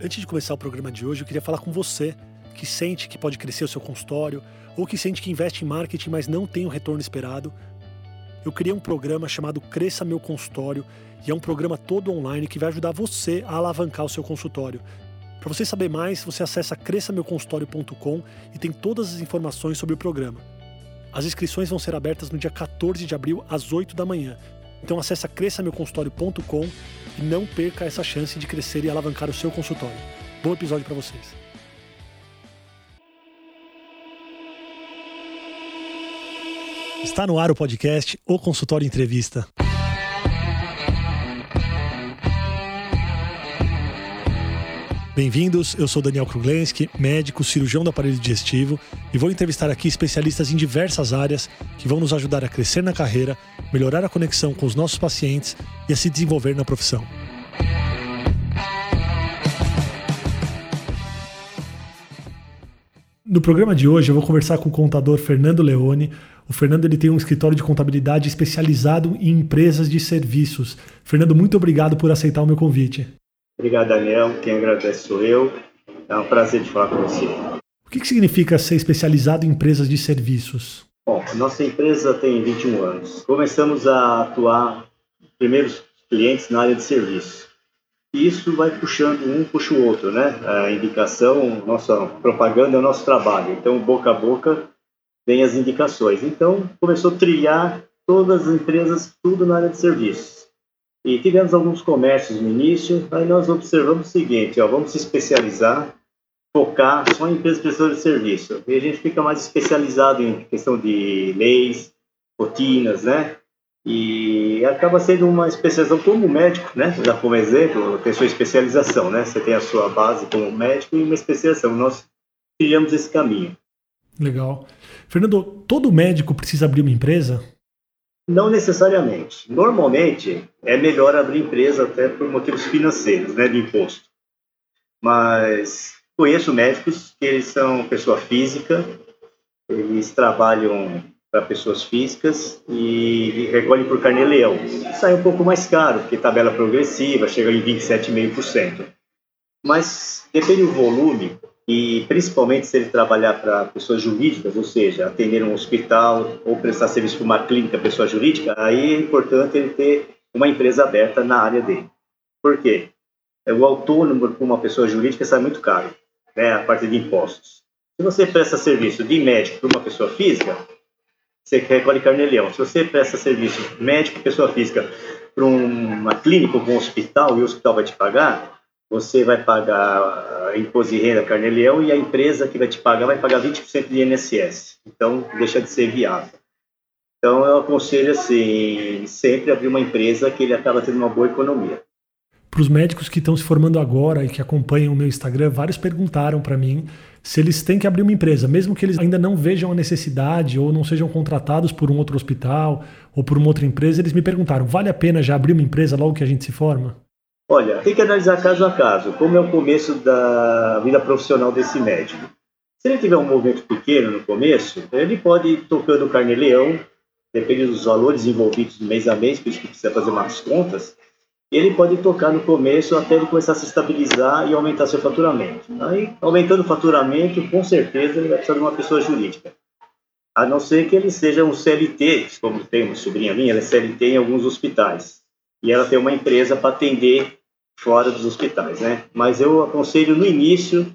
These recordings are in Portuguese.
Antes de começar o programa de hoje, eu queria falar com você que sente que pode crescer o seu consultório ou que sente que investe em marketing, mas não tem o retorno esperado. Eu criei um programa chamado Cresça Meu Consultório e é um programa todo online que vai ajudar você a alavancar o seu consultório. Para você saber mais, você acessa cresçameuconsultório.com e tem todas as informações sobre o programa. As inscrições vão ser abertas no dia 14 de abril às 8 da manhã. Então acessa cresçameuconsultório.com e não perca essa chance de crescer e alavancar o seu consultório. Bom episódio para vocês. Está no ar o podcast O Consultório Entrevista. Bem-vindos, eu sou Daniel Kruglenski, médico, cirurgião do aparelho digestivo e vou entrevistar aqui especialistas em diversas áreas que vão nos ajudar a crescer na carreira, melhorar a conexão com os nossos pacientes e a se desenvolver na profissão. No programa de hoje eu vou conversar com o contador Fernando Leone. O Fernando ele tem um escritório de contabilidade especializado em empresas de serviços. Fernando, muito obrigado por aceitar o meu convite. Obrigado, Daniel. Quem agradece sou eu. É um prazer de falar com você. O que, que significa ser especializado em empresas de serviços? Bom, nossa empresa tem 21 anos. Começamos a atuar primeiros clientes na área de serviço. E isso vai puxando um, puxa o outro, né? A indicação, nossa propaganda é o nosso trabalho. Então, boca a boca, vem as indicações. Então, começou a trilhar todas as empresas, tudo na área de serviços. E tivemos alguns comércios no início, aí nós observamos o seguinte, ó, vamos se especializar, focar só em empresas prestadoras de serviço. E a gente fica mais especializado em questão de leis, rotinas, né? E acaba sendo uma especialização como médico, né? Já como exemplo, tem sua especialização, né? Você tem a sua base como médico e uma especialização. Nós trilhamos esse caminho. Legal. Fernando, todo médico precisa abrir uma empresa? Não necessariamente. Normalmente é melhor abrir empresa até por motivos financeiros, né, de imposto. Mas conheço médicos que eles são pessoa física, eles trabalham para pessoas físicas e recolhem por carnê-leão. Sai um pouco mais caro, porque tabela progressiva, chega em 27,5%. Mas depende do volume, e principalmente se ele trabalhar para pessoas jurídicas, ou seja, atender um hospital ou prestar serviço para uma clínica, pessoa jurídica, aí é importante ele ter uma empresa aberta na área dele. Por quê? É, o autônomo para uma pessoa jurídica sai muito caro, né, a parte de impostos. Se você presta serviço de médico para uma pessoa física, você recolhe carnê-leão. Se você presta serviço médico, pessoa física, para uma clínica ou um hospital e o hospital vai te pagar, você vai pagar imposto de renda carnê-leão e a empresa que vai te pagar vai pagar 20% de INSS. Então, deixa de ser viável. Então, eu aconselho, assim, sempre abrir uma empresa que ele acaba tendo uma boa economia. Para os médicos que estão se formando agora e que acompanham o meu Instagram, vários perguntaram para mim se eles têm que abrir uma empresa, mesmo que eles ainda não vejam a necessidade ou não sejam contratados por um outro hospital ou por uma outra empresa, eles me perguntaram: vale a pena já abrir uma empresa logo que a gente se forma? Olha, tem que analisar caso a caso, como é o começo da vida profissional desse médico. Se ele tiver um movimento pequeno no começo, ele pode ir tocando carne-leão, depende dos valores envolvidos mês a mês, por isso que precisa fazer umas contas, ele pode tocar no começo até ele começar a se estabilizar e aumentar seu faturamento. Aí, aumentando o faturamento, com certeza ele vai precisar de uma pessoa jurídica. A não ser que ele seja um CLT, como tem uma sobrinha minha, ela é CLT em alguns hospitais e ela tem uma empresa para atender fora dos hospitais, né? Mas eu aconselho no início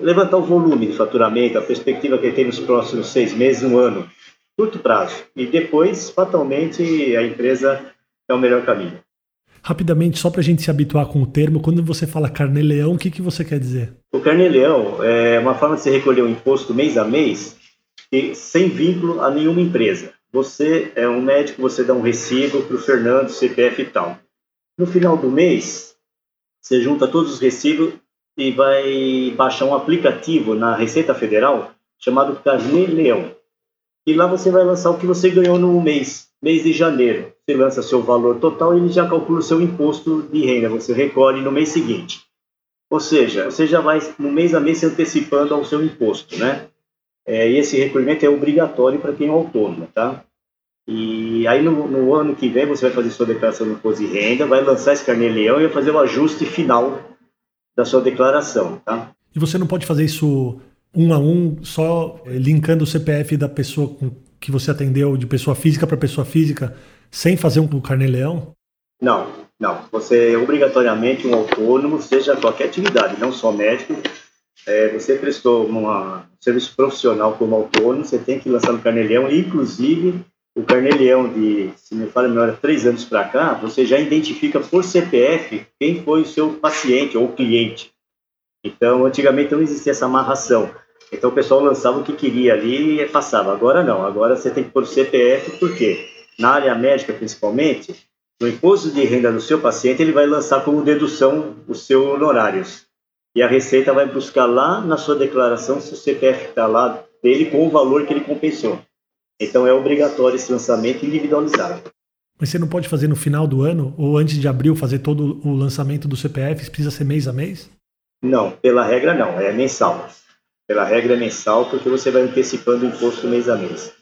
levantar o volume de faturamento, a perspectiva que ele tem nos próximos seis meses, um ano, curto prazo, e depois, fatalmente, a empresa é o melhor caminho. Rapidamente, só para a gente se habituar com o termo, quando você fala carnê-leão, o que, que você quer dizer? O carnê-leão é uma forma de se recolher o um imposto mês a mês e sem vínculo a nenhuma empresa. Você é um médico, você dá um recibo para o Fernando, CPF e tal. No final do mês, você junta todos os recibos e vai baixar um aplicativo na Receita Federal chamado Carnê. E lá você vai lançar o que você ganhou no mês, mês de janeiro. Você lança seu valor total e ele já calcula o seu imposto de renda. Você recolhe no mês seguinte. Ou seja, você já vai no mês a mês se antecipando ao seu imposto, né? É, e esse recolhimento é obrigatório para quem é autônomo, tá? E aí no, no, ano que vem você vai fazer sua declaração de imposto de renda, vai lançar esse carnê-leão e vai fazer o ajuste final da sua declaração, tá? E você não pode fazer isso um a um, só eh, linkando o CPF da pessoa que você atendeu de pessoa física para pessoa física, sem fazer um carnê-leão? Não, não. Você é obrigatoriamente um autônomo, seja qualquer atividade, não só médico. É, você prestou uma, um serviço profissional como autônomo, você tem que lançar no carnê-leão, inclusive o carnê-leão de, se me fala melhor, três anos para cá, você já identifica por CPF quem foi o seu paciente ou cliente. Então, antigamente não existia essa amarração. Então, o pessoal lançava o que queria ali e passava. Agora não, agora você tem que pôr CPF, por quê? Na área médica, principalmente, no imposto de renda do seu paciente, ele vai lançar como dedução os seus honorários. E a Receita vai buscar lá na sua declaração se o CPF está lá dele com o valor que ele compensou. Então é obrigatório esse lançamento individualizado. Mas você não pode fazer no final do ano ou antes de abril fazer todo o lançamento do CPF? Precisa ser mês a mês? Não, pela regra não, é mensal. Pela regra é mensal porque você vai antecipando o imposto mês a mês.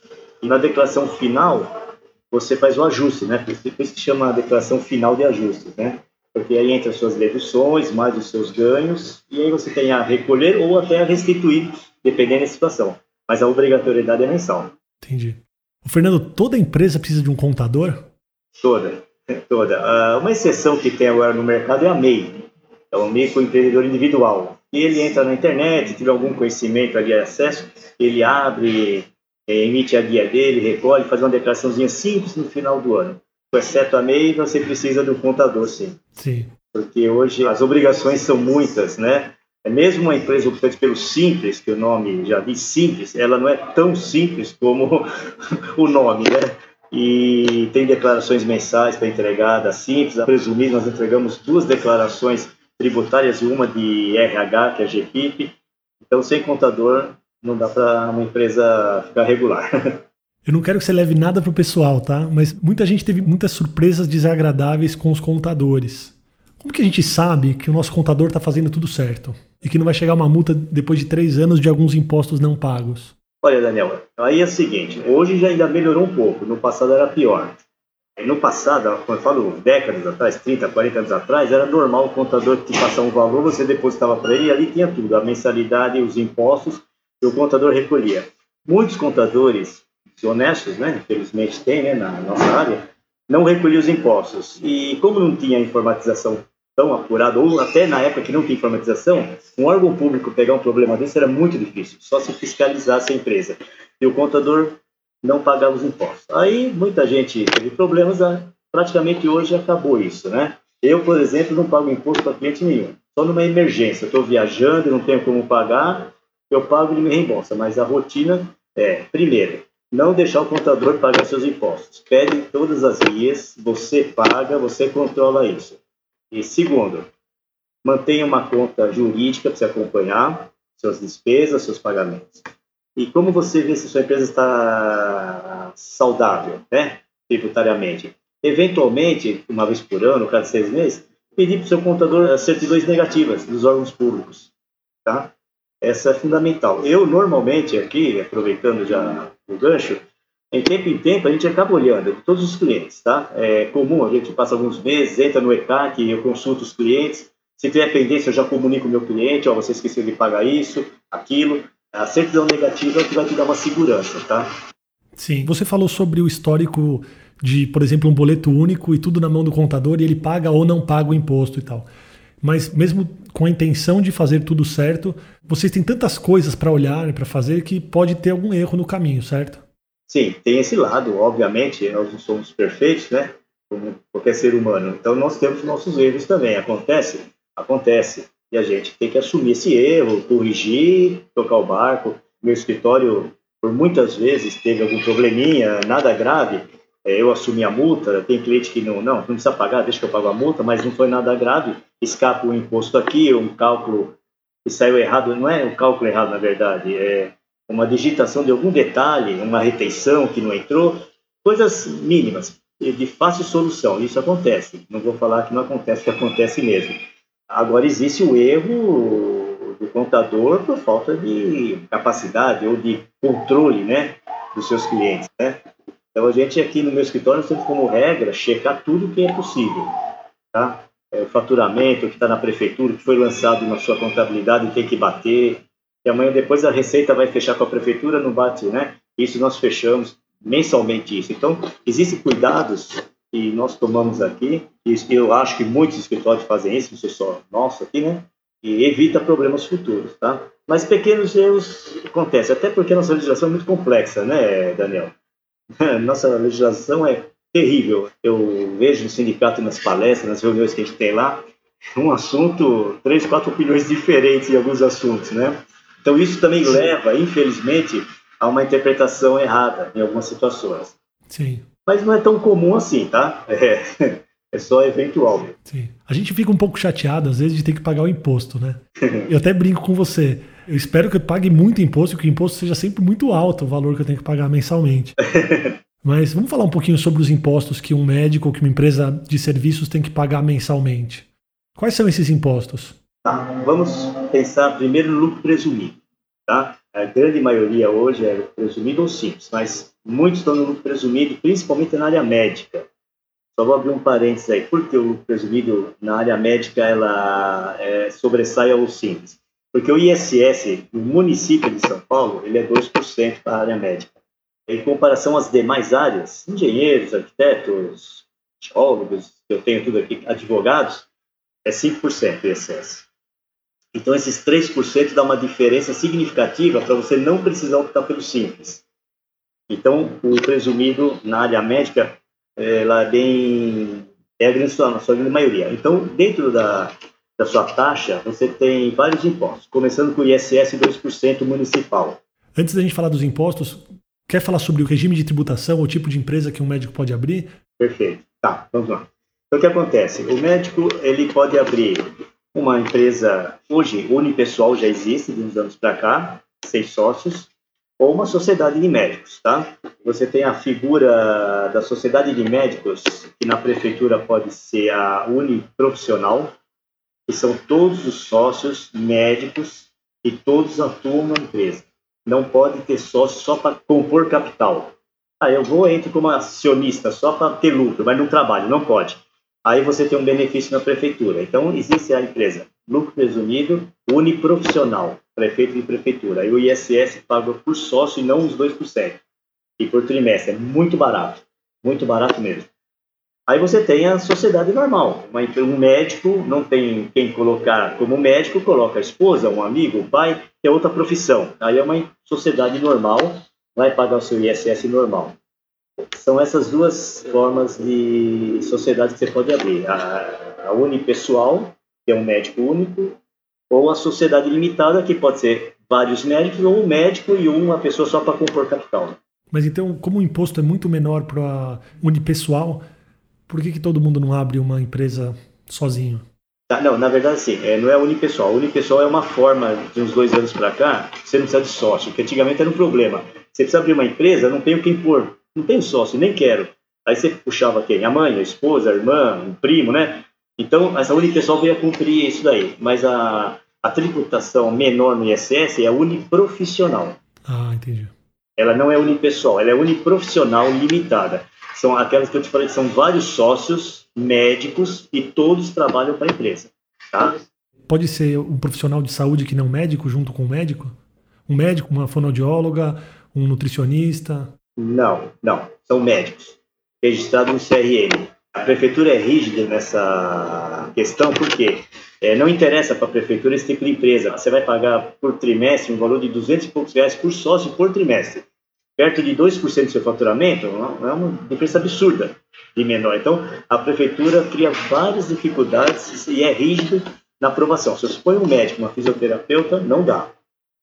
E na declaração final, você faz o ajuste, né? Por isso que chama a declaração final de ajuste, né? Porque aí entra as suas deduções, mais os seus ganhos, e aí você tem a recolher ou até a restituir, dependendo da situação. Mas a obrigatoriedade é mensal. Entendi. O Fernando, toda empresa precisa de um contador? Toda, toda. Uh, uma exceção que tem agora no mercado é a MEI. É o microempreendedor individual. E ele entra na internet, tiver algum conhecimento ali, acesso, ele abre, é, emite a guia dele, recolhe, faz uma declaraçãozinha simples no final do ano. Exceto a MEI, você precisa do contador, sim. Sim. Porque hoje as obrigações são muitas, né? É mesmo uma empresa optante pelo simples, que o nome já diz simples, ela não é tão simples como o nome, né? E tem declarações mensais para entregar da simples. A presumir, nós entregamos duas declarações tributárias e uma de RH, que é a GPIP. Então, sem contador, não dá para uma empresa ficar regular. Eu não quero que você leve nada para o pessoal, tá? Mas muita gente teve muitas surpresas desagradáveis com os contadores. Como que a gente sabe que o nosso contador está fazendo tudo certo? E que não vai chegar uma multa depois de três anos de alguns impostos não pagos? Olha, Daniel, aí é o seguinte, hoje já ainda melhorou um pouco, no passado era pior. No passado, quando eu falo décadas atrás, 30, 40 anos atrás, era normal o contador te passar um valor, você depositava para ele e ali tinha tudo, a mensalidade, os impostos, e o contador recolhia. Muitos contadores honestos, né, infelizmente tem né, na nossa área, não recolhiam os impostos. E como não tinha informatização tão apurada, ou até na época que não tinha informatização, um órgão público pegar um problema desse era muito difícil, só se fiscalizasse a empresa. E o contador não pagava os impostos. Aí muita gente teve problemas, ah, praticamente hoje acabou isso, né? Eu, por exemplo, não pago imposto para cliente nenhum. Só numa emergência, estou viajando, não tenho como pagar, eu pago e me reembolsa. Mas a rotina é, primeiro, não deixar o contador pagar seus impostos. Pede todas as guias, você paga, você controla isso. E segundo, mantenha uma conta jurídica para você acompanhar suas despesas, seus pagamentos. E como você vê se sua empresa está saudável, né, tributariamente? Eventualmente, uma vez por ano, cada seis meses, pedir para o seu contador as certidões negativas dos órgãos públicos, tá? Essa é fundamental. Eu, normalmente, aqui, aproveitando já o gancho, em tempo em tempo a gente acaba olhando todos os clientes, tá? É comum, a gente passa alguns meses, entra no ECAC, eu consulto os clientes, se tiver pendência eu já comunico o meu cliente, ó, você esqueceu de pagar isso, aquilo. A certidão negativa é que vai te dar uma segurança, tá? Sim, você falou sobre o histórico de, por exemplo, um boleto único e tudo na mão do contador e ele paga ou não paga o imposto e tal. Mas mesmo com a intenção de fazer tudo certo, vocês têm tantas coisas para olhar e para fazer que pode ter algum erro no caminho, certo? Sim, tem esse lado, obviamente, nós não somos perfeitos, né? Como qualquer ser humano. Então nós temos nossos erros também. Acontece? Acontece. E a gente tem que assumir esse erro, corrigir, tocar o barco. Meu escritório, por muitas vezes, teve algum probleminha, nada grave. É, eu assumi a multa. Tem cliente que não, não, não precisa pagar, deixa que eu pago a multa, mas não foi nada grave. Escapa um imposto aqui, um cálculo que saiu errado. Não é o cálculo errado, na verdade, é uma digitação de algum detalhe, uma retenção que não entrou, coisas mínimas, de fácil solução. Isso acontece. Não vou falar que não acontece, que acontece mesmo. Agora, existe o erro do contador por falta de capacidade ou de controle né, dos seus clientes. Né? Então, a gente aqui no meu escritório, sempre como regra, checar tudo que é possível. Tá? é, o faturamento que está na prefeitura, que foi lançado na sua contabilidade tem que bater, e amanhã depois a Receita vai fechar com a prefeitura, não bate, né? Isso nós fechamos mensalmente isso. Então, existem cuidados que nós tomamos aqui, e eu acho que muitos escritórios fazem isso, não sei só nosso aqui, né? E evita problemas futuros, tá? Mas pequenos erros acontecem, até porque a nossa legislação é muito complexa, né, Daniel? Nossa legislação é terrível. Eu vejo no sindicato, nas palestras, nas reuniões que a gente tem lá, um assunto, três, quatro opiniões diferentes em alguns assuntos, né? Então isso também Sim. leva, infelizmente, a uma interpretação errada em algumas situações. Sim. Mas não é tão comum assim, tá? É, é só eventual. Sim. A gente fica um pouco chateado, às vezes, de ter que pagar o imposto, né? eu até brinco com você. Eu espero que eu pague muito imposto e que o imposto seja sempre muito alto o valor que eu tenho que pagar mensalmente. Mas vamos falar um pouquinho sobre os impostos que um médico ou que uma empresa de serviços tem que pagar mensalmente. Quais são esses impostos? Tá, vamos pensar primeiro no lucro presumido. Tá? A grande maioria hoje é presumido ou simples, mas muitos estão no lucro presumido, principalmente na área médica. Só vou abrir um parênteses aí. Por que o lucro presumido na área médica ela é, sobressai ao simples? Porque o ISS no município de São Paulo ele é 2% para a área médica. Em comparação às demais áreas, engenheiros, arquitetos, geólogos, eu tenho tudo aqui, advogados, é 5% o ISS. Então, esses 3% dá uma diferença significativa para você não precisar optar pelo simples. Então, o presumido na área médica, ela é bem. é a grande sua, a sua grande maioria. Então, dentro da, da sua taxa, você tem vários impostos, começando com o ISS 2% municipal. Antes da gente falar dos impostos, quer falar sobre o regime de tributação, o tipo de empresa que um médico pode abrir? Perfeito. Tá, vamos lá. Então, o que acontece? O médico ele pode abrir uma empresa, hoje, unipessoal já existe, de uns anos para cá, seis sócios, ou uma sociedade de médicos, tá? Você tem a figura da sociedade de médicos, que na prefeitura pode ser a uniprofissional, que são todos os sócios médicos e todos atuam na empresa. Não pode ter sócio só para compor capital. Ah, eu vou entro como acionista só para ter lucro, mas não trabalho, não pode aí você tem um benefício na prefeitura. Então, existe a empresa lucro presumido uniprofissional, prefeito de prefeitura. Aí o ISS paga por sócio e não os 2%. E por trimestre. É muito barato. Muito barato mesmo. Aí você tem a sociedade normal. Um médico não tem quem colocar como médico, coloca a esposa, um amigo, um pai, que é outra profissão. Aí é uma sociedade normal, vai pagar o seu ISS normal. São essas duas formas de sociedade que você pode abrir: a, a unipessoal, que é um médico único, ou a sociedade limitada, que pode ser vários médicos, ou um médico e uma pessoa só para compor capital. Mas então, como o imposto é muito menor para unipessoal, por que, que todo mundo não abre uma empresa sozinho? Ah, não, na verdade, sim, é, não é unipessoal. Unipessoal é uma forma, de uns dois anos para cá, você não precisa de sócio, que antigamente era um problema. Você precisa abrir uma empresa, não tem quem pôr não tenho sócio, nem quero. Aí você puxava quem? A mãe, a esposa, a irmã, um primo, né? Então, essa unipessoal veio a cumprir isso daí. Mas a, a tributação menor no ISS é a uniprofissional. Ah, entendi. Ela não é unipessoal, ela é uniprofissional limitada. São aquelas que eu te falei que são vários sócios médicos e todos trabalham para a empresa. Tá? Pode ser um profissional de saúde que não médico junto com um médico? Um médico, uma fonoaudióloga, um nutricionista? Não, não. São médicos, registrados no CRM. A prefeitura é rígida nessa questão, porque é, não interessa para a prefeitura esse tipo de empresa. Você vai pagar por trimestre um valor de 200 e poucos reais por sócio por trimestre. Perto de 2% do seu faturamento, é uma diferença absurda de menor. Então, a prefeitura cria várias dificuldades e é rígido na aprovação. Se você põe um médico, uma fisioterapeuta, não dá.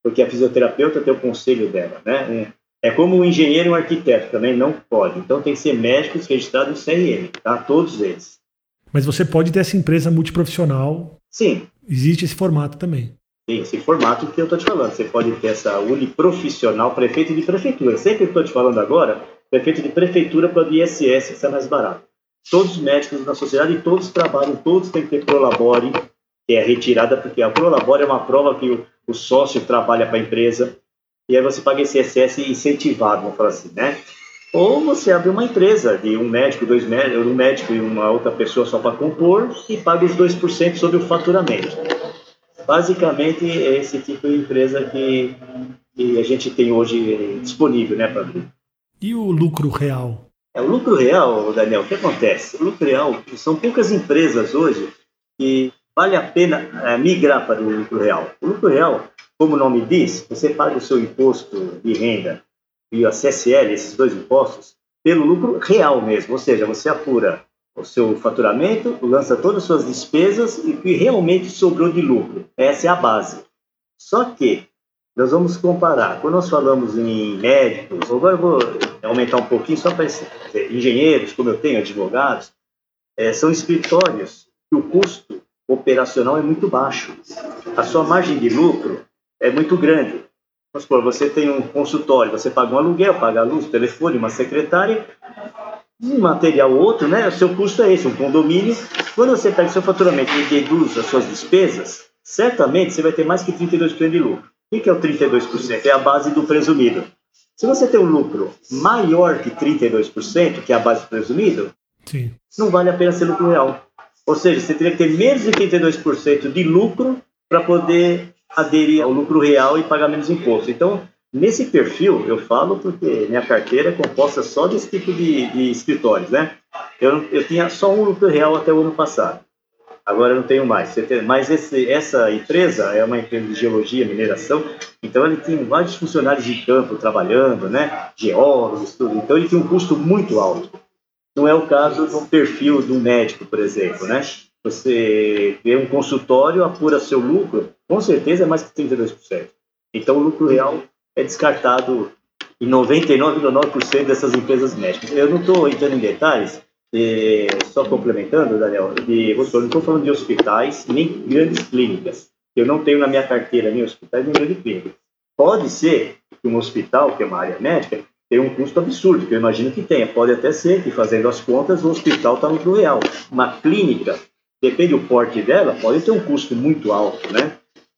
Porque a fisioterapeuta tem o conselho dela, né? É como um engenheiro e um arquiteto, também não pode. Então tem que ser médicos registrados no CRM, tá? Todos eles. Mas você pode ter essa empresa multiprofissional. Sim. Existe esse formato também. Sim, esse formato que eu estou te falando. Você pode ter essa uniprofissional, prefeito de prefeitura. Sempre que estou te falando agora, prefeito de prefeitura para o ISS, que é mais barato. Todos os médicos da sociedade, todos trabalham, todos têm que ter Prolabore, que é retirada, porque a Prolabore é uma prova que o, o sócio trabalha para a empresa e aí você paga esse excesso incentivado, vamos falar assim, né? Ou você abre uma empresa de um médico, dois médicos, um médico e uma outra pessoa só para compor e paga os 2% sobre o faturamento. Basicamente, é esse tipo de empresa que, que a gente tem hoje disponível né, para abrir. E o lucro real? É, o lucro real, Daniel, o que acontece? O lucro real, são poucas empresas hoje que vale a pena é, migrar para o lucro real. O lucro real, como o nome diz, você paga o seu imposto de renda e a CSL, esses dois impostos, pelo lucro real mesmo, ou seja, você apura o seu faturamento, lança todas as suas despesas e o que realmente sobrou de lucro. Essa é a base. Só que nós vamos comparar, quando nós falamos em médicos, agora eu vou aumentar um pouquinho só para engenheiros, como eu tenho, advogados, é, são escritórios que o custo operacional é muito baixo. A sua margem de lucro é muito grande. Vamos supor, você tem um consultório, você paga um aluguel, paga a luz, telefone, uma secretária, um material ou outro, né? O seu custo é esse, um condomínio. Quando você pega o seu faturamento e deduz as suas despesas, certamente você vai ter mais que 32% de lucro. O que é o 32%? É a base do presumido. Se você tem um lucro maior que 32%, que é a base do presumido, Sim. não vale a pena ser lucro real. Ou seja, você teria que ter menos de 32% de lucro para poder aderir ao lucro real e pagar menos imposto. Então, nesse perfil, eu falo porque minha carteira é composta só desse tipo de, de escritórios, né? Eu, eu tinha só um lucro real até o ano passado. Agora eu não tenho mais. Mas esse, essa empresa é uma empresa de geologia, mineração, então ele tem vários funcionários de campo trabalhando, né? Geólogos, tudo. Então ele tem um custo muito alto. Não é o caso de um perfil de um médico, por exemplo, né? Você vê um consultório, apura seu lucro, com certeza é mais que 32%. Então, o lucro real é descartado em 99,9% dessas empresas médicas. Eu não estou entrando em detalhes, eh, só complementando, Daniel, de, eu não estou falando de hospitais nem grandes clínicas. Eu não tenho na minha carteira nem hospitais nem grandes clínicas. Pode ser que um hospital, que é uma área médica, tenha um custo absurdo, que eu imagino que tenha. Pode até ser que, fazendo as contas, o hospital está no lucro real. Uma clínica, depende do porte dela, pode ter um custo muito alto, né?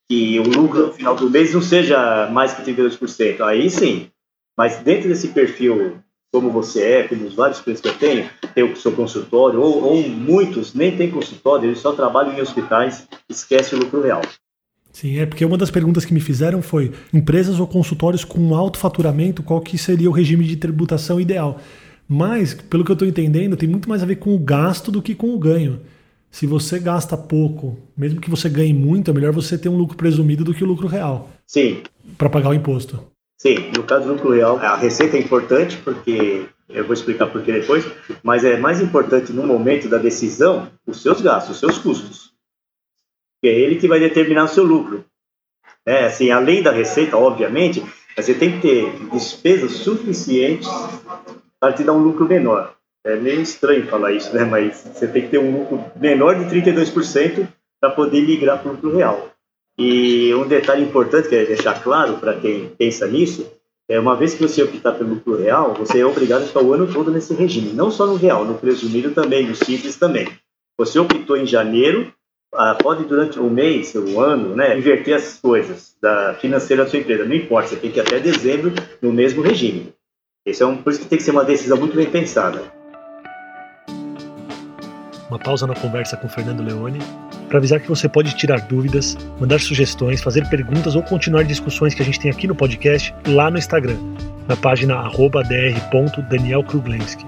que o lucro no final do mês não seja mais que 32%. Aí sim. Mas dentro desse perfil, como você é, como os vários clientes que eu tenho, tem o seu consultório, ou, ou muitos nem têm consultório, eles só trabalham em hospitais, esquece o lucro real. Sim, é porque uma das perguntas que me fizeram foi: empresas ou consultórios com alto faturamento, qual que seria o regime de tributação ideal? Mas, pelo que eu estou entendendo, tem muito mais a ver com o gasto do que com o ganho se você gasta pouco, mesmo que você ganhe muito, é melhor você ter um lucro presumido do que o lucro real. Sim. Para pagar o imposto. Sim, no caso do lucro real, a receita é importante porque eu vou explicar por que depois, mas é mais importante no momento da decisão os seus gastos, os seus custos. É ele que vai determinar o seu lucro. É, assim, além da receita, obviamente, você tem que ter despesas suficientes para te dar um lucro menor. É meio estranho falar isso, né? Mas você tem que ter um lucro menor de 32% para poder migrar para o lucro real. E um detalhe importante que é deixar claro para quem pensa nisso é uma vez que você optar pelo lucro real, você é obrigado a ficar o ano todo nesse regime, não só no real, no presumido também, no simples também. Você optou em janeiro, ah, pode durante um mês, um ano, né, inverter as coisas da financeira da sua empresa, não importa, você tem que ir até dezembro no mesmo regime. Esse é um, por isso que tem que ser uma decisão muito bem pensada uma pausa na conversa com Fernando Leone para avisar que você pode tirar dúvidas, mandar sugestões, fazer perguntas ou continuar discussões que a gente tem aqui no podcast lá no Instagram, na página dr.danielkruglenski.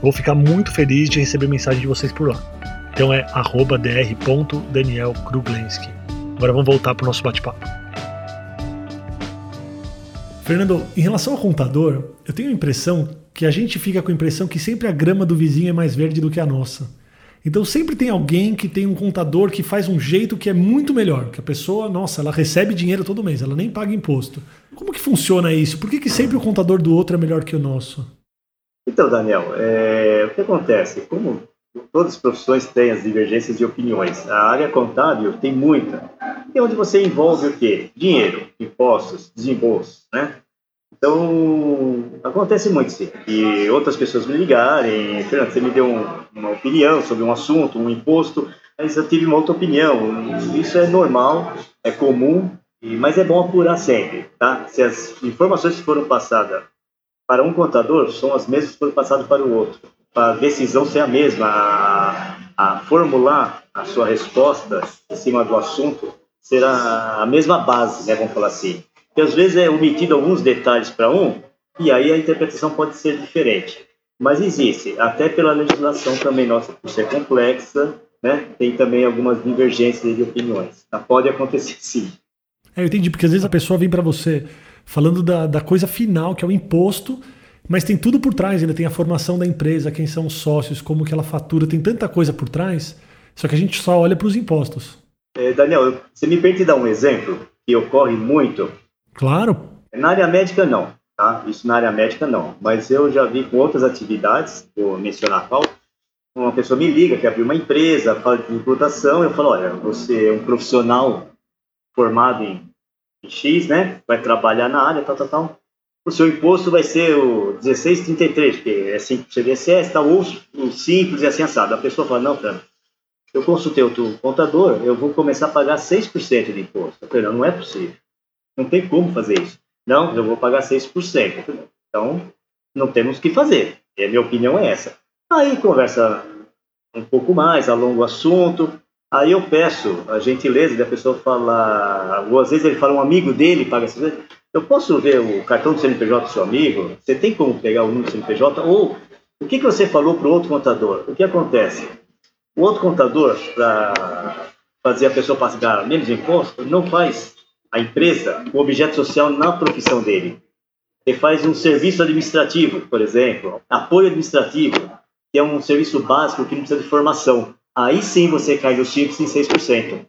Vou ficar muito feliz de receber mensagem de vocês por lá. Então é dr.danielkruglenski. Agora vamos voltar para o nosso bate-papo. Fernando, em relação ao contador, eu tenho a impressão que a gente fica com a impressão que sempre a grama do vizinho é mais verde do que a nossa. Então sempre tem alguém que tem um contador que faz um jeito que é muito melhor, que a pessoa, nossa, ela recebe dinheiro todo mês, ela nem paga imposto. Como que funciona isso? Por que, que sempre o contador do outro é melhor que o nosso? Então, Daniel, é, o que acontece? Como todas as profissões têm as divergências de opiniões, a área contábil tem muita. E onde você envolve o quê? Dinheiro, impostos, desembolsos, né? Então, acontece muito, sim. E outras pessoas me ligarem, Fernando, você me deu um, uma opinião sobre um assunto, um imposto, mas eu tive uma outra opinião. Isso é normal, é comum, mas é bom apurar sempre, tá? Se as informações que foram passadas para um contador são as mesmas que foram passadas para o outro. Para a decisão ser a mesma, a, a formular a sua resposta em cima do assunto será a mesma base, né, vamos falar assim. Que às vezes é omitido alguns detalhes para um, e aí a interpretação pode ser diferente. Mas existe, até pela legislação também nossa, por ser complexa, né, tem também algumas divergências de opiniões. Tá? Pode acontecer sim. É, eu entendi, porque às vezes a pessoa vem para você falando da, da coisa final, que é o imposto, mas tem tudo por trás, ainda tem a formação da empresa, quem são os sócios, como que ela fatura, tem tanta coisa por trás, só que a gente só olha para os impostos. É, Daniel, você me permite dar um exemplo que ocorre muito? Claro. Na área médica, não. Tá? Isso na área médica, não. Mas eu já vi com outras atividades, vou mencionar qual, uma pessoa me liga, que abriu uma empresa, fala de imputação, eu falo, olha, você é um profissional formado em, X, né? Vai trabalhar na área, tal, tal, tal. O seu imposto vai ser o 1633, que é simples CDSS, tal, ou o simples e assim assado. A pessoa fala, não, cara, eu consultei o contador, eu vou começar a pagar 6% de imposto. Eu falei, não, não é possível. Não tem como fazer isso. Não, eu vou pagar 6%. Então, não temos o que fazer. E a minha opinião é essa. Aí conversa um pouco mais, alonga o assunto. Aí eu peço a gentileza da pessoa falar, ou às vezes ele fala um amigo dele paga essa Eu posso ver o cartão do CNPJ do seu amigo? Você tem como pegar o número do CNPJ? Ou o que, que você falou para o outro contador? O que acontece? O outro contador, para fazer a pessoa pagar menos imposto, não faz a empresa o objeto social na profissão dele. Ele faz um serviço administrativo, por exemplo, apoio administrativo, que é um serviço básico que não precisa de formação. Aí sim você cai no simples em 6%.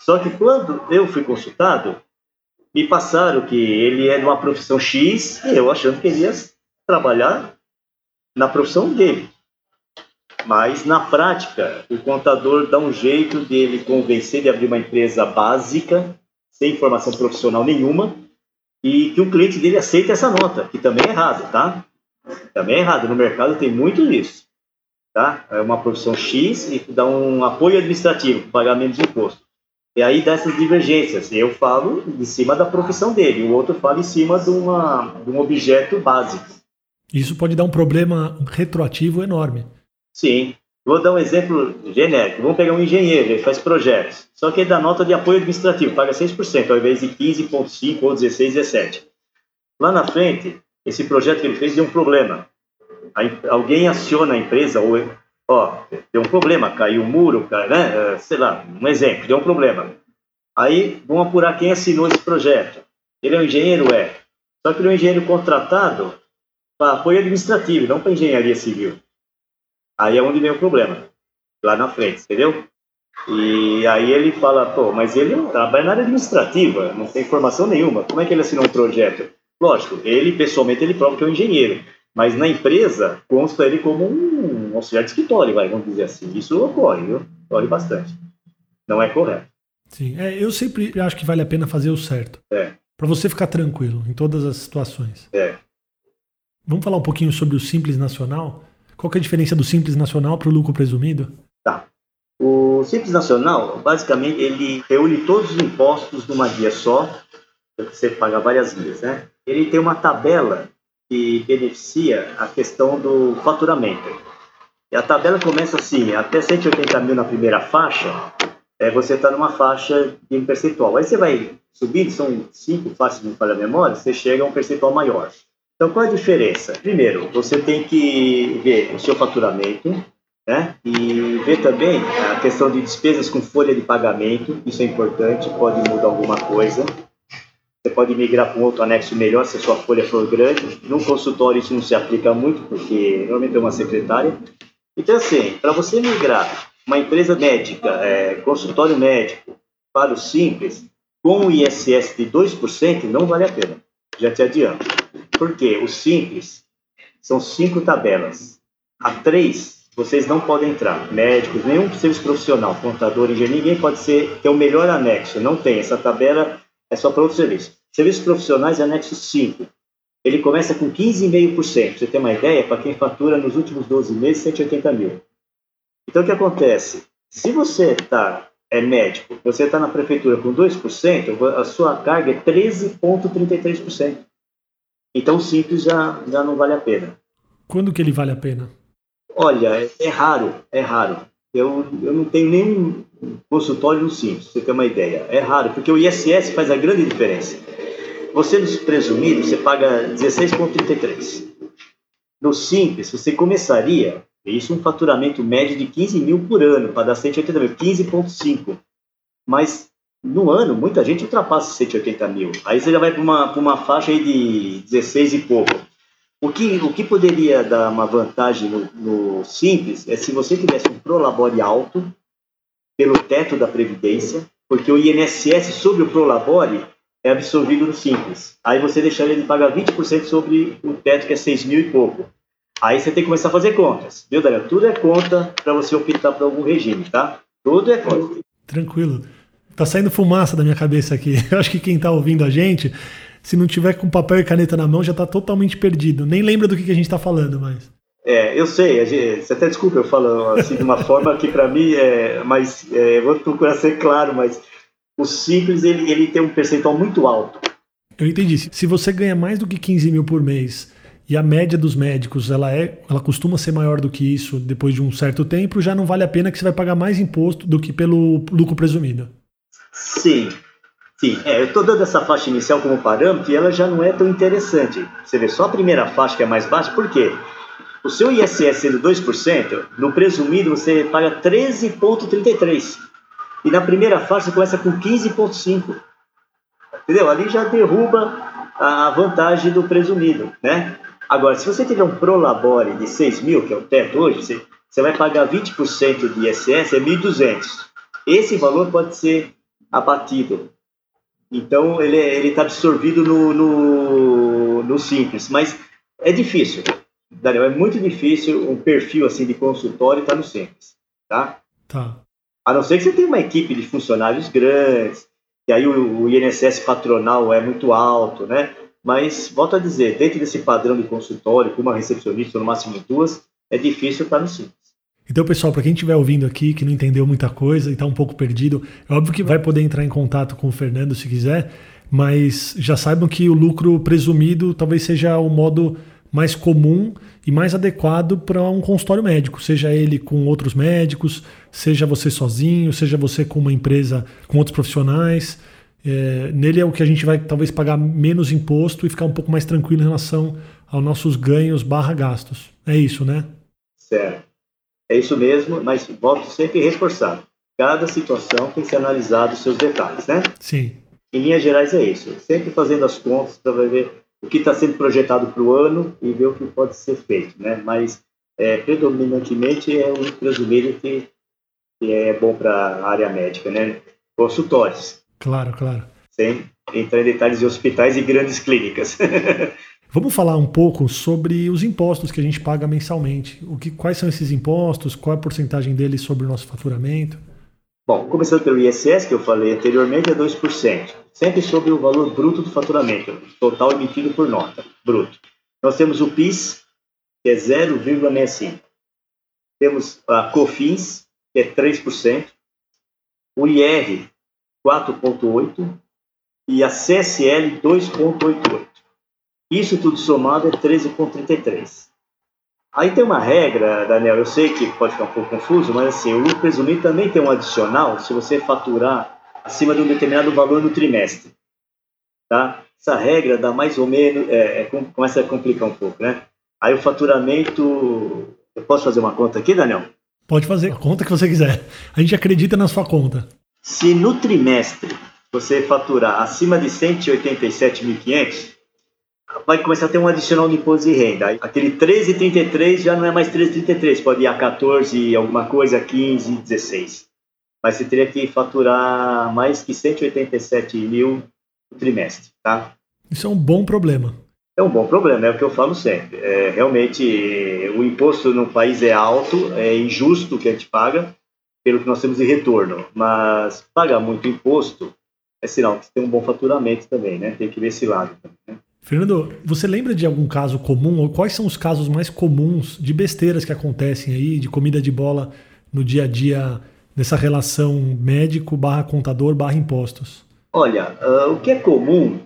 Só que quando eu fui consultado, me passaram que ele é uma profissão X e eu achando que ele ia trabalhar na profissão dele. Mas, na prática, o contador dá um jeito dele convencer de abrir uma empresa básica, sem formação profissional nenhuma, e que o cliente dele aceite essa nota, que também é errado, tá? Também é errado. No mercado tem muito isso. Tá? É uma profissão X e dá um apoio administrativo, pagamento de imposto. E aí dessas divergências, eu falo em cima da profissão dele, o outro fala em cima de, uma, de um objeto básico. Isso pode dar um problema retroativo enorme. Sim. Vou dar um exemplo genérico. Vamos pegar um engenheiro, ele faz projetos. Só que ele dá nota de apoio administrativo, paga 6%, ao invés de 15,5% ou 16%, 17%. Lá na frente, esse projeto que ele fez deu um problema. Alguém aciona a empresa, ou, ó, deu um problema, caiu o um muro, né? É, sei lá, um exemplo, deu um problema. Aí vão apurar quem assinou esse projeto. Ele é um engenheiro? É. Só que ele é um engenheiro contratado para apoio administrativo, não para engenharia civil. Aí é onde vem o problema, lá na frente, entendeu? E aí ele fala, pô, mas ele trabalha na área administrativa, não tem formação nenhuma, como é que ele assinou um projeto? Lógico, ele pessoalmente ele prova que é um engenheiro, mas na empresa consta ele como um auxiliar de escritório, vai, vamos dizer assim. Isso ocorre, viu? Ocorre bastante. Não é correto. Sim, é, eu sempre acho que vale a pena fazer o certo. É. Para você ficar tranquilo em todas as situações. É. Vamos falar um pouquinho sobre o Simples Nacional? Qual é a diferença do Simples Nacional para o lucro presumido? Tá. O Simples Nacional, basicamente, ele reúne todos os impostos numa guia só, você paga várias guias, né? Ele tem uma tabela que beneficia a questão do faturamento. E a tabela começa assim, até 180 mil na primeira faixa, é, você está numa faixa de um percentual. Aí você vai subindo, são cinco faixas de falha memória, você chega a um percentual maior. Então, qual é a diferença? Primeiro, você tem que ver o seu faturamento, né? E ver também a questão de despesas com folha de pagamento, isso é importante, pode mudar alguma coisa. Você pode migrar para um outro anexo melhor se a sua folha for grande. No consultório isso não se aplica muito, porque normalmente é uma secretária. Então, assim, para você migrar uma empresa médica, é, consultório médico, para o simples, com o ISS de 2%, não vale a pena. Já te adianto. Porque o simples são cinco tabelas. A três, vocês não podem entrar. Médicos, nenhum serviço profissional, contador, engenheiro, ninguém pode ser ter o melhor anexo. Não tem. Essa tabela é só para outro serviço. Serviços profissionais, anexo 5. Ele começa com 15,5%. Você tem uma ideia? Para quem fatura nos últimos 12 meses, 180 mil. Então, o que acontece? Se você está é médico, você está na prefeitura com 2%, a sua carga é 13,33%. Então, simples já, já não vale a pena. Quando que ele vale a pena? Olha, é, é raro, é raro. Eu, eu não tenho nenhum consultório no simples, pra você ter uma ideia. É raro, porque o ISS faz a grande diferença. Você nos presumidos, você paga 16,33. No simples, você começaria, isso é um faturamento médio de 15 mil por ano, para dar 180 mil, 15,5. Mas no ano, muita gente ultrapassa 180 mil. Aí você já vai para uma, uma faixa de 16 e pouco. O que, o que poderia dar uma vantagem no, no simples é se você tivesse um prolabore alto pelo teto da Previdência, porque o INSS sobre o prolabore é absorvido no simples. Aí você deixaria de pagar 20% sobre o teto que é 6 mil e pouco. Aí você tem que começar a fazer contas. Viu, Daniel? Tudo é conta para você optar por algum regime, tá? Tudo é conta. Tranquilo. Tá saindo fumaça da minha cabeça aqui. Eu acho que quem tá ouvindo a gente, se não tiver com papel e caneta na mão, já tá totalmente perdido. Nem lembra do que, que a gente tá falando mais. É, eu sei, gente, você até desculpa eu falo assim de uma forma que para mim é, mas é, vou procurar ser claro, mas o simples ele, ele tem um percentual muito alto. Eu entendi. Se você ganha mais do que 15 mil por mês e a média dos médicos ela é, ela costuma ser maior do que isso depois de um certo tempo, já não vale a pena que você vai pagar mais imposto do que pelo lucro presumido. Sim, sim. É, eu estou dando essa faixa inicial como parâmetro e ela já não é tão interessante. Você vê só a primeira faixa que é mais baixa, por quê? O seu ISS sendo 2%, no presumido você paga 13,33%. E na primeira faixa você começa com 15,5%. Entendeu? Ali já derruba a vantagem do presumido, né? Agora, se você tiver um Prolabore de 6 mil, que é o teto hoje, você, você vai pagar 20% de ISS, é 1.200. Esse valor pode ser abatido. Então, ele é, está absorvido no, no, no simples. Mas é difícil. Daniel, é muito difícil um perfil assim de consultório estar tá no simples, tá? Tá. A não ser que você tenha uma equipe de funcionários grandes, e aí o, o INSS patronal é muito alto, né? Mas, volto a dizer, dentro desse padrão de consultório, com uma recepcionista, no máximo duas, é difícil estar no simples. Então, pessoal, para quem estiver ouvindo aqui, que não entendeu muita coisa e está um pouco perdido, é óbvio que vai poder entrar em contato com o Fernando se quiser, mas já saibam que o lucro presumido talvez seja o modo mais comum e mais adequado para um consultório médico, seja ele com outros médicos, seja você sozinho, seja você com uma empresa com outros profissionais. É, nele é o que a gente vai talvez pagar menos imposto e ficar um pouco mais tranquilo em relação aos nossos ganhos barra gastos. É isso, né? Certo. É isso mesmo, mas volto sempre a reforçar. Cada situação tem que ser analisado os seus detalhes, né? Sim. Em linhas gerais é isso. Sempre fazendo as contas para ver o que está sendo projetado para o ano e ver o que pode ser feito, né? Mas é, predominantemente é o presumido que, que é bom para a área médica, né? Consultórios. Claro, claro. Sem entrar em detalhes de hospitais e grandes clínicas. Vamos falar um pouco sobre os impostos que a gente paga mensalmente. O que, quais são esses impostos? Qual é a porcentagem deles sobre o nosso faturamento? Bom, começando pelo ISS, que eu falei anteriormente, é 2%, sempre sobre o valor bruto do faturamento, total emitido por nota, bruto. Nós temos o PIS, que é 0,65%. Temos a COFINS, que é 3%, o IR, 4,8%, e a CSL, 2,88%. Isso tudo somado é 13,33%. Aí tem uma regra, Daniel, eu sei que pode ficar um pouco confuso, mas assim, o lucro presumido também tem um adicional se você faturar acima de um determinado valor no trimestre. Tá? Essa regra dá mais ou menos, é, é, começa a complicar um pouco, né? Aí o faturamento, eu posso fazer uma conta aqui, Daniel? Pode fazer, a conta que você quiser. A gente acredita na sua conta. Se no trimestre você faturar acima de 187.500, vai começar a ter um adicional de imposto de renda. Aquele 13,33 já não é mais 13,33, pode ir a 14 alguma coisa, 15, 16. Mas você teria que faturar mais que 187 mil no trimestre, tá? Isso é um bom problema. É um bom problema, é o que eu falo sempre. É, realmente, o imposto no país é alto, é injusto o que a gente paga, pelo que nós temos de retorno. Mas pagar muito imposto é sinal que tem um bom faturamento também, né? Tem que ver esse lado também, né? Fernando, você lembra de algum caso comum, ou quais são os casos mais comuns de besteiras que acontecem aí, de comida de bola no dia a dia, nessa relação médico barra contador barra impostos? Olha, uh, o que é comum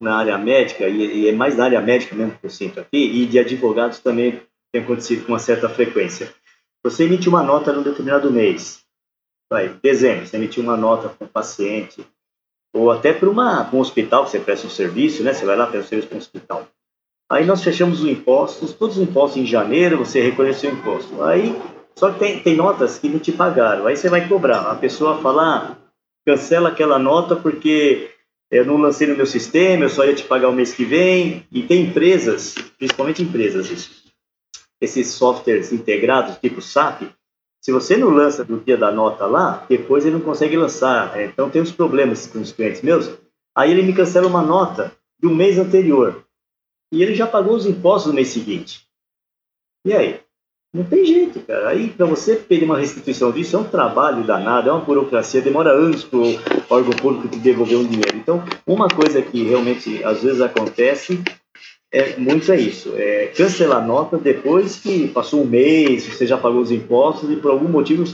na área médica, e, e, é mais na área médica mesmo que eu sinto aqui, e de advogados também tem acontecido com uma certa frequência. Você emite uma nota num determinado mês, vai, dezembro, você emitiu uma nota para um paciente, ou até para um hospital você presta um serviço, né? Você vai lá presta um serviço para um hospital. Aí nós fechamos os impostos, todos os impostos em janeiro, você reconheceu o imposto. Aí, só que tem, tem notas que não te pagaram. Aí você vai cobrar. A pessoa fala, ah, cancela aquela nota porque eu não lancei no meu sistema, eu só ia te pagar o mês que vem. E tem empresas, principalmente empresas, isso, esses softwares integrados, tipo SAP, se você não lança no dia da nota lá, depois ele não consegue lançar. É, então tem uns problemas com os clientes meus. Aí ele me cancela uma nota do mês anterior. E ele já pagou os impostos no mês seguinte. E aí? Não tem jeito, cara. Aí, para você pedir uma restituição disso, é um trabalho danado, é uma burocracia, demora anos para o órgão público te devolver um dinheiro. Então, uma coisa que realmente às vezes acontece é muito é isso, é cancelar nota depois que passou um mês, você já pagou os impostos e por algum motivo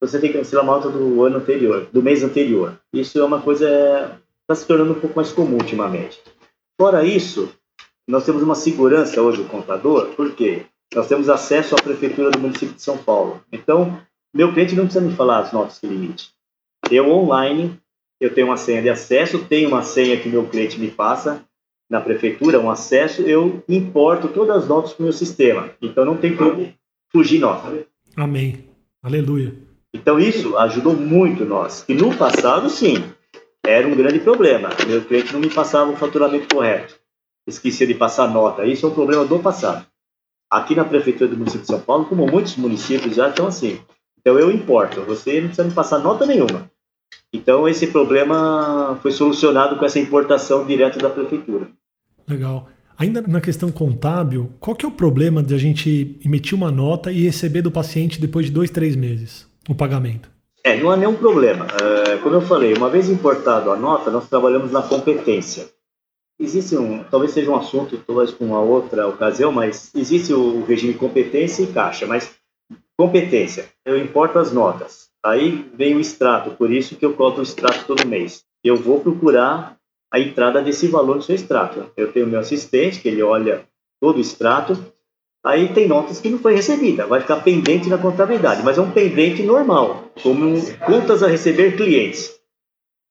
você tem que cancelar a nota do ano anterior, do mês anterior. Isso é uma coisa está se tornando um pouco mais comum ultimamente. Fora isso, nós temos uma segurança hoje do contador, porque nós temos acesso à prefeitura do município de São Paulo. Então, meu cliente não precisa me falar as notas que limite. Eu online, eu tenho uma senha de acesso, tenho uma senha que meu cliente me passa, na prefeitura um acesso, eu importo todas as notas para o meu sistema. Então não tem como fugir nota. Amém. Aleluia. Então isso ajudou muito nós. E no passado, sim, era um grande problema. Meu cliente não me passava o faturamento correto. Esquecia de passar nota. Isso é um problema do passado. Aqui na prefeitura do município de São Paulo, como muitos municípios já estão assim. Então eu importo. Você não precisa me passar nota nenhuma. Então, esse problema foi solucionado com essa importação direta da prefeitura. Legal. Ainda na questão contábil, qual que é o problema de a gente emitir uma nota e receber do paciente depois de dois, três meses o pagamento? É, não há nenhum problema. É, como eu falei, uma vez importado a nota, nós trabalhamos na competência. Existe um, talvez seja um assunto, talvez com uma outra ocasião, mas existe o regime competência e caixa. Mas competência, eu importo as notas. Aí vem o extrato, por isso que eu cobro o extrato todo mês. Eu vou procurar a entrada desse valor no seu extrato. Eu tenho meu assistente, que ele olha todo o extrato, aí tem notas que não foi recebida, vai ficar pendente na contabilidade, mas é um pendente normal, como contas a receber clientes.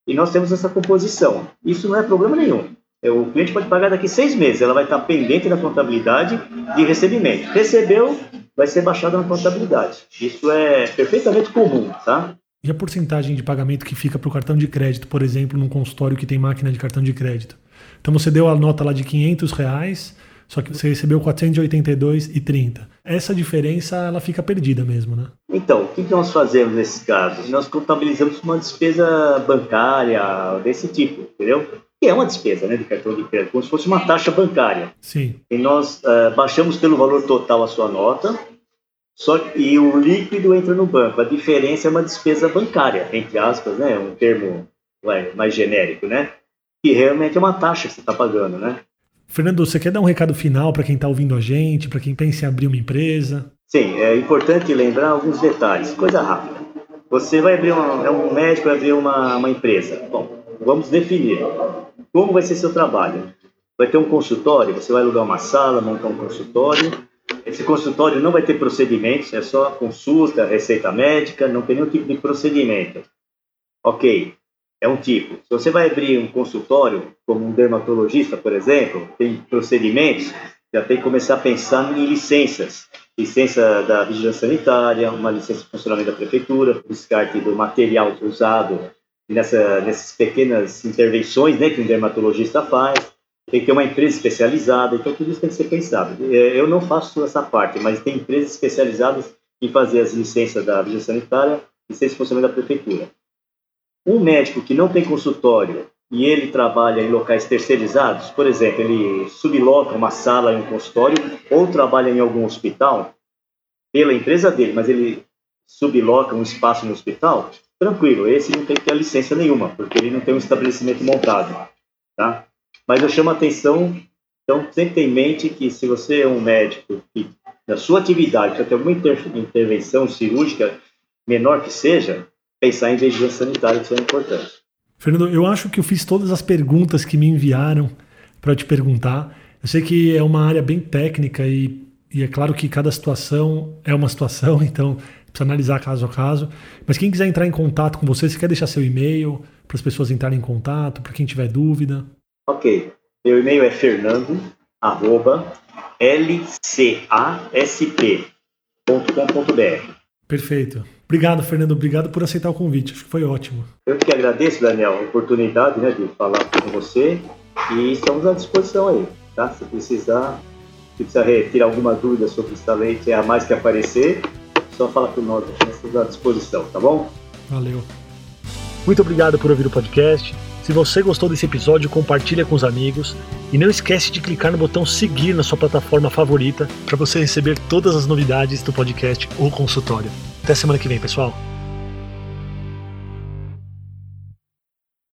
E nós temos essa composição. Isso não é problema nenhum. É, o cliente pode pagar daqui seis meses, ela vai estar pendente na contabilidade de recebimento. Recebeu, vai ser baixada na contabilidade. Isso é perfeitamente comum, tá? E a porcentagem de pagamento que fica para o cartão de crédito, por exemplo, num consultório que tem máquina de cartão de crédito? Então você deu a nota lá de 500 reais, só que você recebeu 482,30. Essa diferença ela fica perdida mesmo, né? Então, o que nós fazemos nesses casos? Nós contabilizamos uma despesa bancária desse tipo, entendeu? Que é uma despesa né, de cartão de crédito, como se fosse uma taxa bancária. Sim. E nós uh, baixamos pelo valor total a sua nota, só que o líquido entra no banco. A diferença é uma despesa bancária, entre aspas, né? Um termo ué, mais genérico, né? Que realmente é uma taxa que você está pagando, né? Fernando, você quer dar um recado final para quem está ouvindo a gente, para quem pensa em abrir uma empresa? Sim, é importante lembrar alguns detalhes. Coisa rápida. Você vai abrir uma, é um médico vai abrir uma, uma empresa. Bom, vamos definir como vai ser seu trabalho. Vai ter um consultório, você vai alugar uma sala, montar um consultório. Esse consultório não vai ter procedimentos, é só consulta, receita médica, não tem nenhum tipo de procedimento. Ok, é um tipo. Se você vai abrir um consultório, como um dermatologista, por exemplo, tem procedimentos, já tem que começar a pensar em licenças. Licença da vigilância sanitária, uma licença de funcionamento da prefeitura, descarte do material usado nessa, nessas pequenas intervenções né, que um dermatologista faz tem que ter uma empresa especializada, então tudo isso tem que ser pensado. É, eu não faço essa parte, mas tem empresas especializadas em fazer as licenças da vigilância sanitária, licença de funcionamento da prefeitura. Um médico que não tem consultório e ele trabalha em locais terceirizados, por exemplo, ele subloca uma sala em um consultório ou trabalha em algum hospital pela empresa dele, mas ele subloca um espaço no hospital, tranquilo, esse não tem que ter licença nenhuma, porque ele não tem um estabelecimento montado, tá? Mas eu chamo a atenção, então sempre tem em mente que se você é um médico que na sua atividade já tem alguma inter intervenção cirúrgica, menor que seja, pensar em vigilância sanitária, isso é importante. Fernando, eu acho que eu fiz todas as perguntas que me enviaram. para te perguntar. Eu sei que é uma área bem técnica e, e é claro que cada situação é uma situação, então precisa analisar caso a caso. Mas quem quiser entrar em contato com você, você quer deixar seu e-mail para as pessoas entrarem em contato, para quem tiver dúvida? Ok. Meu e-mail é fernando, arroba, lcasp.com.br. Perfeito. Obrigado, Fernando. Obrigado por aceitar o convite. Acho que foi ótimo. Eu que agradeço, Daniel, a oportunidade né, de falar com você e estamos à disposição aí, tá? Se precisar, se precisar tirar alguma dúvida sobre esse talento, é a mais que aparecer, só falar com nós, estamos à disposição, tá bom? Valeu. Muito obrigado por ouvir o podcast. Se você gostou desse episódio, compartilha com os amigos e não esquece de clicar no botão seguir na sua plataforma favorita para você receber todas as novidades do podcast ou consultório. Até semana que vem, pessoal.